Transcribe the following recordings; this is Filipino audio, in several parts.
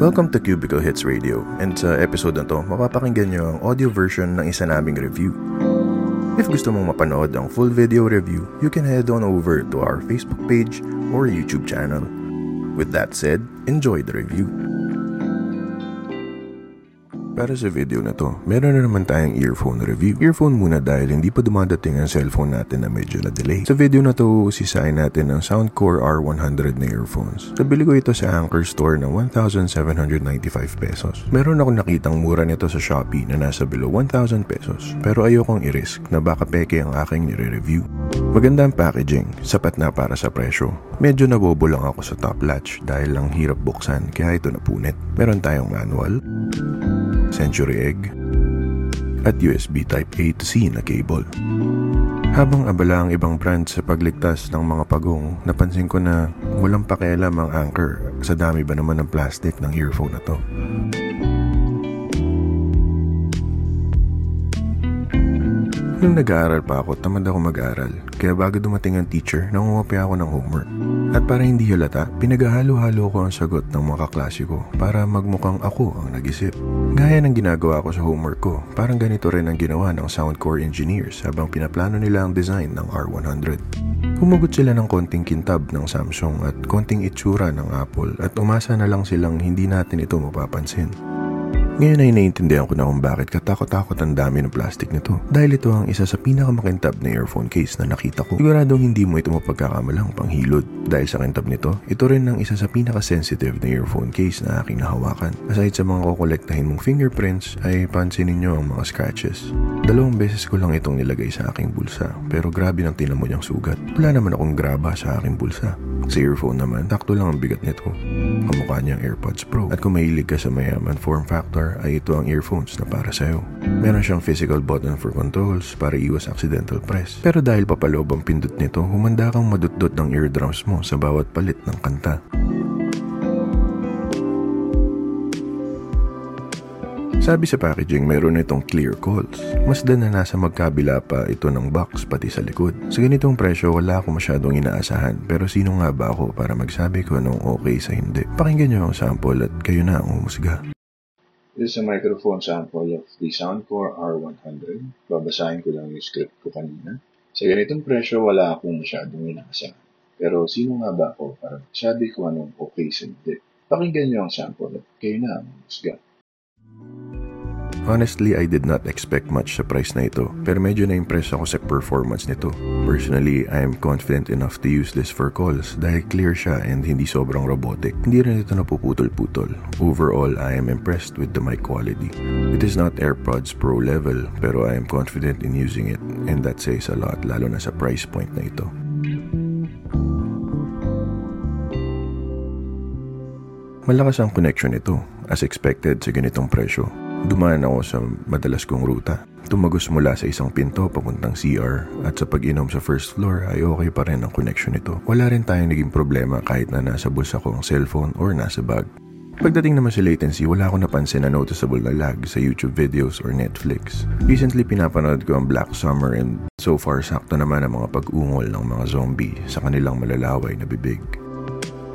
Welcome to Cubicle Hits Radio and sa episode na to, mapapakinggan nyo ang audio version ng isa naming review. If gusto mong mapanood ang full video review, you can head on over to our Facebook page or YouTube channel. With that said, enjoy the review. Para sa video na to, meron na naman tayong earphone review. Earphone muna dahil hindi pa dumadating ang cellphone natin na medyo na-delay. Sa video na to, sisain natin ang Soundcore R100 na earphones. Nabili ko ito sa Anchor Store ng 1,795 pesos. Meron akong nakitang mura nito sa Shopee na nasa below 1,000 pesos. Pero ayokong i-risk na baka peke ang aking nire-review. Maganda ang packaging, sapat na para sa presyo. Medyo nabobo lang ako sa top latch dahil lang hirap buksan kaya ito napunit. Meron tayong manual, Century Egg, at USB Type-A to C na cable. Habang abala ang ibang brand sa pagligtas ng mga pagong, napansin ko na walang pakialam ang Anchor sa dami ba naman ng plastic ng earphone na to. Nung nag-aaral pa ako, tamad ako mag-aaral. Kaya bago dumating ang teacher, nangungopia ako ng homework. At para hindi halata, pinaghahalo-halo ko ang sagot ng mga kaklase ko para magmukhang ako ang nag-isip. Gaya ng ginagawa ko sa homework ko, parang ganito rin ang ginawa ng Soundcore engineers habang pinaplano nila ang design ng R100. Humugot sila ng konting kintab ng Samsung at konting itsura ng Apple at umasa na lang silang hindi natin ito mapapansin. Ngayon ay naiintindihan ko na kung bakit katakot-takot ang dami ng plastic nito. Dahil ito ang isa sa pinakamakintab na earphone case na nakita ko. Siguradong hindi mo ito mapagkakamalang panghilod. Dahil sa kintab nito, ito rin ang isa sa pinaka-sensitive na earphone case na aking nahawakan. Aside sa mga kukolektahin mong fingerprints, ay pansinin nyo ang mga scratches. Dalawang beses ko lang itong nilagay sa aking bulsa, pero grabe nang tinamo niyang sugat. Wala naman akong graba sa aking bulsa. Sa earphone naman, takto lang ang bigat nito. Kamukha niyang AirPods Pro. At kung mahilig ka sa mayaman form factor, ay ito ang earphones na para sa'yo. Meron siyang physical button for controls para iwas accidental press. Pero dahil papaloob ang pindot nito, humanda kang madutdot ng eardrums mo sa bawat palit ng kanta. Sabi sa packaging, mayroon itong clear calls. Masdan na nasa magkabila pa ito ng box pati sa likod. Sa ganitong presyo, wala ako masyadong inaasahan. Pero sino nga ba ako para magsabi ko anong okay sa hindi? Pakinggan nyo ang sample at kayo na ang umusga. This is a microphone sample of the Soundcore R100. Babasahin ko lang yung script ko kanina. Sa ganitong presyo, wala akong masyadong inaasahan. Pero sino nga ba ako para magsabi ko anong okay sa hindi? Pakinggan nyo ang sample at kayo na ang umusga. Honestly, I did not expect much sa price na ito, pero medyo na-impress ako sa performance nito. Personally, I am confident enough to use this for calls dahil clear siya and hindi sobrang robotic. Hindi rin ito napuputol-putol. Overall, I am impressed with the mic quality. It is not AirPods Pro level, pero I am confident in using it and that says a lot lalo na sa price point na ito. Malakas ang connection nito, as expected sa ganitong presyo. Dumaan ako sa madalas kong ruta. Tumagos mula sa isang pinto papuntang CR at sa pag-inom sa first floor ay okay pa rin ang connection nito. Wala rin tayong naging problema kahit na nasa bulsa ko ang cellphone or nasa bag. Pagdating naman sa latency, wala akong napansin na noticeable na lag sa YouTube videos or Netflix. Recently, pinapanood ko ang Black Summer and so far sakto naman ang mga pag-ungol ng mga zombie sa kanilang malalaway na bibig.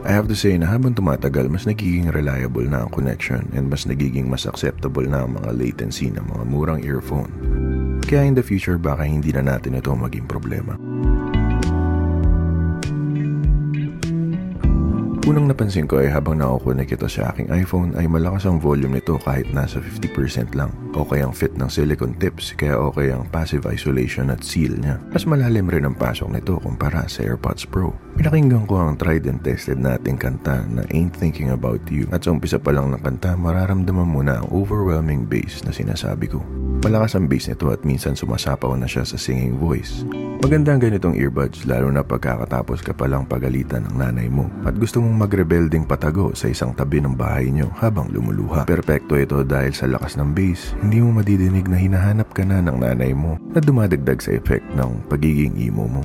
I have to say na habang tumatagal, mas nagiging reliable na ang connection and mas nagiging mas acceptable na ang mga latency ng mga murang earphone. Kaya in the future, baka hindi na natin ito maging problema. Unang napansin ko ay habang nakukunik ito sa aking iPhone ay malakas ang volume nito kahit nasa 50% lang. Okay ang fit ng silicone tips kaya okay ang passive isolation at seal niya. Mas malalim rin ang pasok nito kumpara sa AirPods Pro. Pinakinggan ko ang tried and tested nating kanta na Ain't Thinking About You at sa umpisa pa lang ng kanta mararamdaman mo na ang overwhelming bass na sinasabi ko. Malakas ang bass nito at minsan sumasapaw na siya sa singing voice. Maganda ang ganitong earbuds lalo na pagkakatapos ka palang pagalitan ng nanay mo at gusto mong magrebelding patago sa isang tabi ng bahay nyo habang lumuluha. Perpekto ito dahil sa lakas ng bass, hindi mo madidinig na hinahanap ka na ng nanay mo na dumadagdag sa effect ng pagiging emo mo.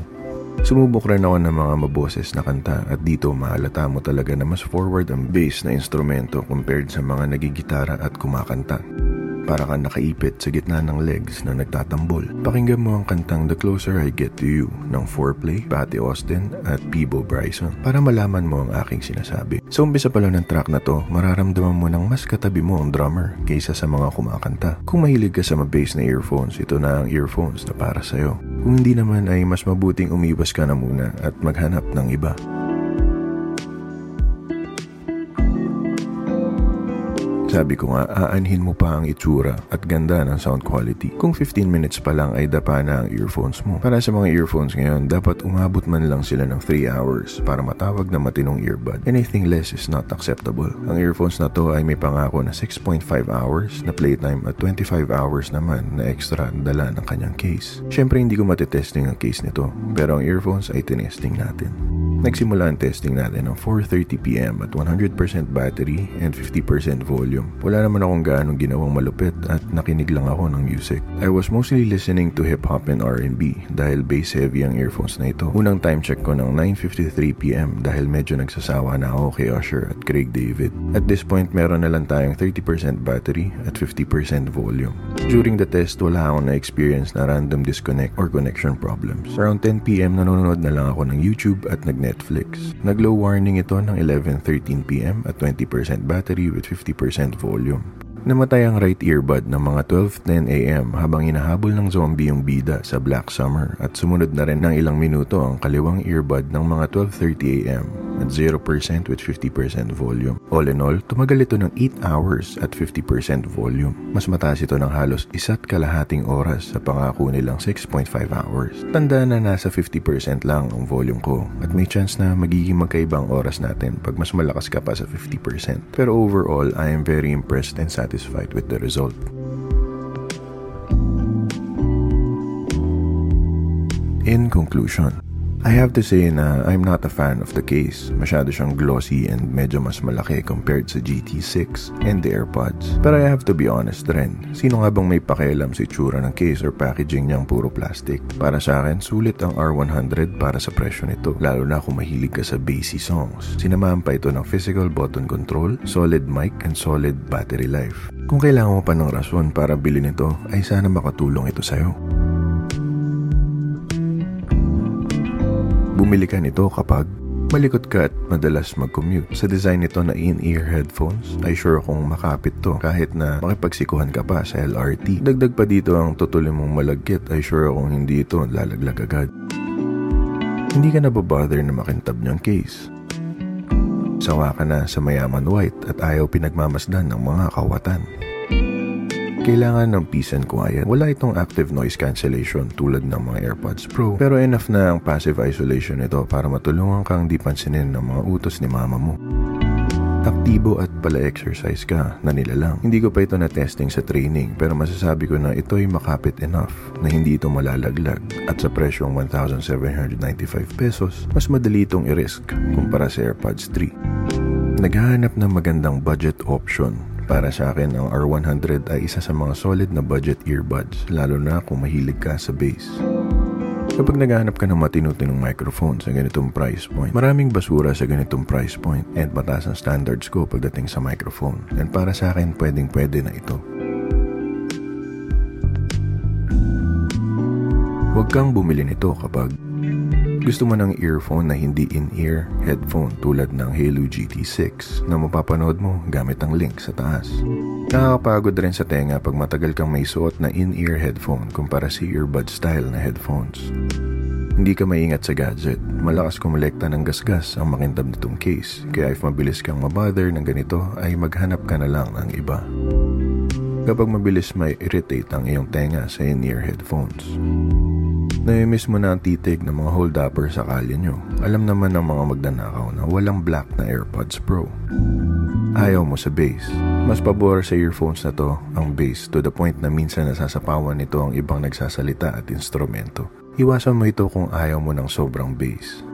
Sumubok rin ako ng mga maboses na kanta at dito mahalata mo talaga na mas forward ang bass na instrumento compared sa mga nagigitara at kumakanta. Para kang nakaipit sa gitna ng legs na nagtatambol. Pakinggan mo ang kantang The Closer I Get To You ng Foreplay, Patty Austin at Peebo Bryson para malaman mo ang aking sinasabi. Sa umpisa pala ng track na to, mararamdaman mo ng mas katabi mo ang drummer kaysa sa mga kumakanta. Kung mahilig ka sa mabass na earphones, ito na ang earphones na para sa'yo. Kung hindi naman ay mas mabuting umiwas ka na muna at maghanap ng iba. Sabi ko nga, aanhin mo pa ang itsura at ganda ng sound quality. Kung 15 minutes pa lang ay dapa na ang earphones mo. Para sa mga earphones ngayon, dapat umabot man lang sila ng 3 hours para matawag na matinong earbud. Anything less is not acceptable. Ang earphones na to ay may pangako na 6.5 hours na playtime at 25 hours naman na extra dala ng kanyang case. Siyempre hindi ko matitesting ang case nito, pero ang earphones ay tinesting natin. Nagsimula ang testing natin ng 4.30pm at 100% battery and 50% volume. Wala naman akong gaanong ginawang malupit at nakinig lang ako ng music. I was mostly listening to hip-hop and R&B dahil bass heavy ang earphones na ito. Unang time check ko ng 9.53pm dahil medyo nagsasawa na ako kay Usher at Craig David. At this point, meron na lang tayong 30% battery at 50% volume. During the test, wala akong na-experience na random disconnect or connection problems. Around 10pm, nanonood na lang ako ng YouTube at nag Netflix. Nag-low warning ito ng 11.13pm at 20% battery with 50% volume. Namatay ang right earbud ng mga 12.10am habang inahabol ng zombie yung bida sa Black Summer at sumunod na rin ng ilang minuto ang kaliwang earbud ng mga 12.30am at 0% with 50% volume. All in all, tumagal ito ng 8 hours at 50% volume. Mas mataas ito ng halos isa't kalahating oras sa pangako nilang 6.5 hours. Tanda na nasa 50% lang ang volume ko at may chance na magiging magkaibang oras natin pag mas malakas ka pa sa 50%. Pero overall, I am very impressed and satisfied satisfied with the result. In conclusion, I have to say na I'm not a fan of the case. Masyado siyang glossy and medyo mas malaki compared sa GT6 and the AirPods. But I have to be honest rin, sino nga bang may pakialam sa itsura ng case or packaging niyang puro plastic? Para sa akin, sulit ang R100 para sa presyo nito, lalo na kung mahilig ka sa bassy songs. Sinamahan pa ito ng physical button control, solid mic, and solid battery life. Kung kailangan mo pa ng rason para bilhin ito, ay sana makatulong ito sa'yo. Bumili ka nito kapag malikot ka at madalas mag-commute. Sa design nito na in-ear headphones, ay sure akong makapit to kahit na makipagsikuhan ka pa sa LRT. Dagdag pa dito ang tutulin mong malagkit ay sure akong hindi ito lalaglag agad. Hindi ka nababother na makintab niyang case. Sawa ka na sa mayaman white at ayaw pinagmamasdan ng mga kawatan. Kailangan ng peace and quiet. Wala itong active noise cancellation tulad ng mga AirPods Pro. Pero enough na ang passive isolation nito para matulungan kang di pansinin ng mga utos ni mama mo. Aktibo at pala exercise ka na nilalang. Hindi ko pa ito na testing sa training pero masasabi ko na ito ay makapit enough na hindi ito malalaglag at sa presyong 1,795 pesos, mas madali itong i-risk kumpara sa AirPods 3. Naghahanap ng magandang budget option para sa akin, ang R100 ay isa sa mga solid na budget earbuds, lalo na kung mahilig ka sa bass. Kapag naghahanap ka ng matinutinong microphone sa ganitong price point, maraming basura sa ganitong price point and mataas ang standards ko pagdating sa microphone. And para sa akin, pwedeng pwede na ito. Huwag kang bumili nito kapag gusto mo ng earphone na hindi in-ear headphone tulad ng Halo GT6 na mapapanood mo gamit ang link sa taas. Nakakapagod rin sa tenga pag matagal kang may suot na in-ear headphone kumpara sa earbud style na headphones. Hindi ka maingat sa gadget. Malakas kumulekta ng gasgas ang makintab nitong case. Kaya if mabilis kang mabother ng ganito ay maghanap ka na lang ng iba. Kapag mabilis may irritate ang iyong tenga sa in-ear headphones. Namimiss mo na ang titig ng mga hold-upper sa kalye nyo. Alam naman ng mga magnanakaw na walang black na AirPods Pro. Ayaw mo sa bass. Mas pabor sa earphones na to ang bass to the point na minsan nasasapawan nito ang ibang nagsasalita at instrumento. Iwasan mo ito kung ayaw mo ng sobrang bass.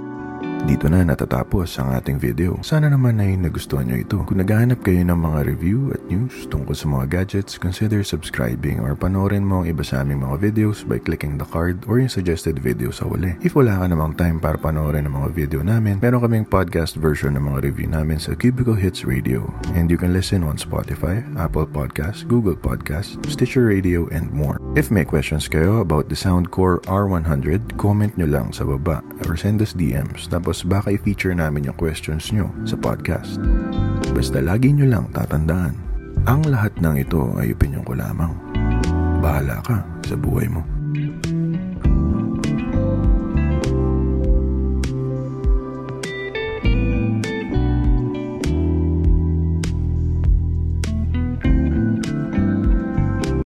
Dito na natatapos ang ating video. Sana naman ay nagustuhan nyo ito. Kung naghahanap kayo ng mga review at news tungkol sa mga gadgets, consider subscribing or panoorin mo ang iba sa aming mga videos by clicking the card or yung suggested video sa huli. If wala ka namang time para panoorin ang mga video namin, meron kaming podcast version ng mga review namin sa Cubicle Hits Radio. And you can listen on Spotify, Apple Podcasts, Google Podcasts, Stitcher Radio, and more. If may questions kayo about the Soundcore R100, comment nyo lang sa baba or send us DMs. Tapos tapos baka i-feature namin yung questions nyo sa podcast. Basta lagi nyo lang tatandaan, ang lahat ng ito ay opinion ko lamang. Bahala ka sa buhay mo.